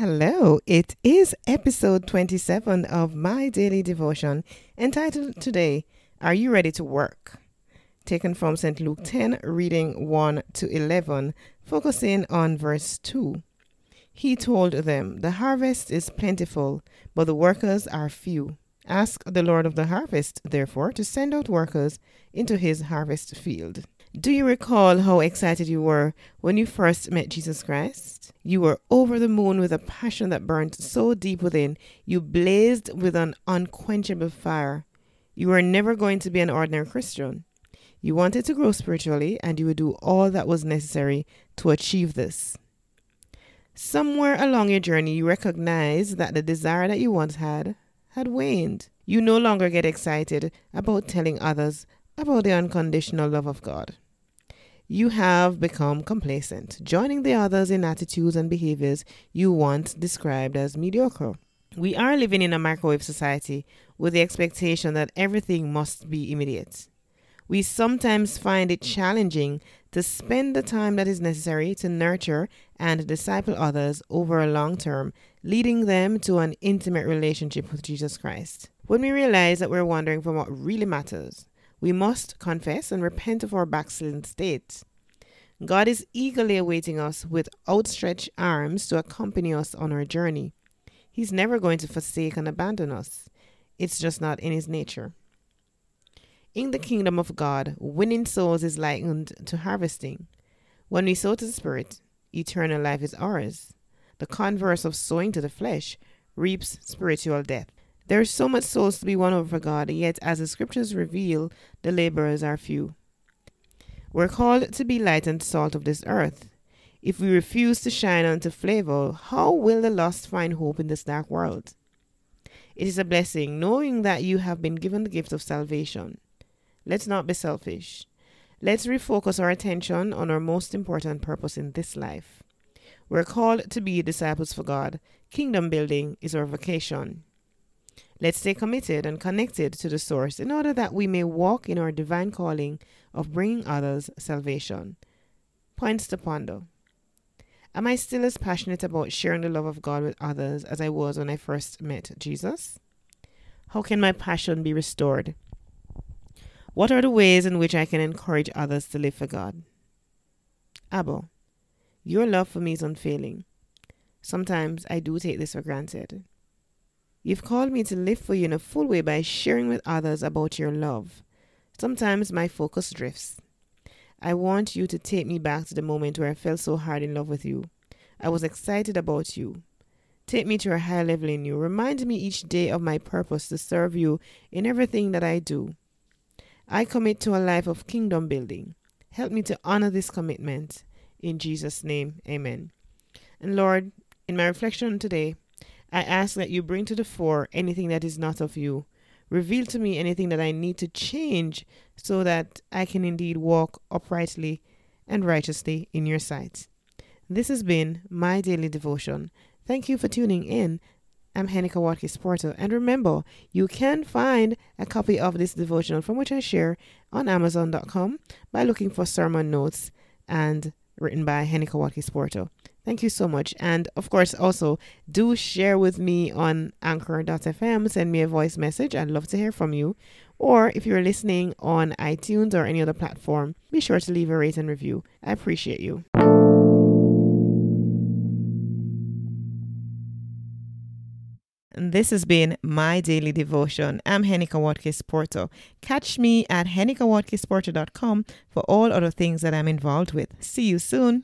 Hello, it is episode 27 of my daily devotion entitled Today, Are You Ready to Work? Taken from St. Luke 10, reading 1 to 11, focusing on verse 2. He told them, The harvest is plentiful, but the workers are few. Ask the Lord of the harvest, therefore, to send out workers into his harvest field. Do you recall how excited you were when you first met Jesus Christ? You were over the moon with a passion that burned so deep within, you blazed with an unquenchable fire. You were never going to be an ordinary Christian. You wanted to grow spiritually, and you would do all that was necessary to achieve this. Somewhere along your journey, you recognized that the desire that you once had had waned. You no longer get excited about telling others about the unconditional love of God. You have become complacent, joining the others in attitudes and behaviors you once described as mediocre. We are living in a microwave society with the expectation that everything must be immediate. We sometimes find it challenging to spend the time that is necessary to nurture and disciple others over a long term, leading them to an intimate relationship with Jesus Christ. When we realize that we're wandering from what really matters, we must confess and repent of our backslidden state. God is eagerly awaiting us with outstretched arms to accompany us on our journey. He's never going to forsake and abandon us. It's just not in his nature. In the kingdom of God, winning souls is likened to harvesting. When we sow to the Spirit, eternal life is ours. The converse of sowing to the flesh reaps spiritual death. There is so much souls to be won over for God, yet as the scriptures reveal, the laborers are few. We're called to be light and salt of this earth. If we refuse to shine unto flavor, how will the lost find hope in this dark world? It is a blessing knowing that you have been given the gift of salvation. Let's not be selfish. Let's refocus our attention on our most important purpose in this life. We're called to be disciples for God. Kingdom building is our vocation. Let's stay committed and connected to the source in order that we may walk in our divine calling of bringing others salvation. Points to ponder. Am I still as passionate about sharing the love of God with others as I was when I first met Jesus? How can my passion be restored? What are the ways in which I can encourage others to live for God? Abba, your love for me is unfailing. Sometimes I do take this for granted. You've called me to live for you in a full way by sharing with others about your love. Sometimes my focus drifts. I want you to take me back to the moment where I fell so hard in love with you. I was excited about you. Take me to a higher level in you. Remind me each day of my purpose to serve you in everything that I do. I commit to a life of kingdom building. Help me to honor this commitment. In Jesus' name, amen. And Lord, in my reflection today, I ask that you bring to the fore anything that is not of you. Reveal to me anything that I need to change so that I can indeed walk uprightly and righteously in your sight. This has been my daily devotion. Thank you for tuning in. I'm Henika Watkins Porter, and remember, you can find a copy of this devotional from which I share on Amazon.com by looking for sermon notes and written by Henika Watkins Porter. Thank you so much. And of course, also do share with me on anchor.fm. Send me a voice message. I'd love to hear from you. Or if you're listening on iTunes or any other platform, be sure to leave a rate and review. I appreciate you. This has been my daily devotion. I'm Henika Watkins Porto. Catch me at henikawatkinsporto.com for all other things that I'm involved with. See you soon.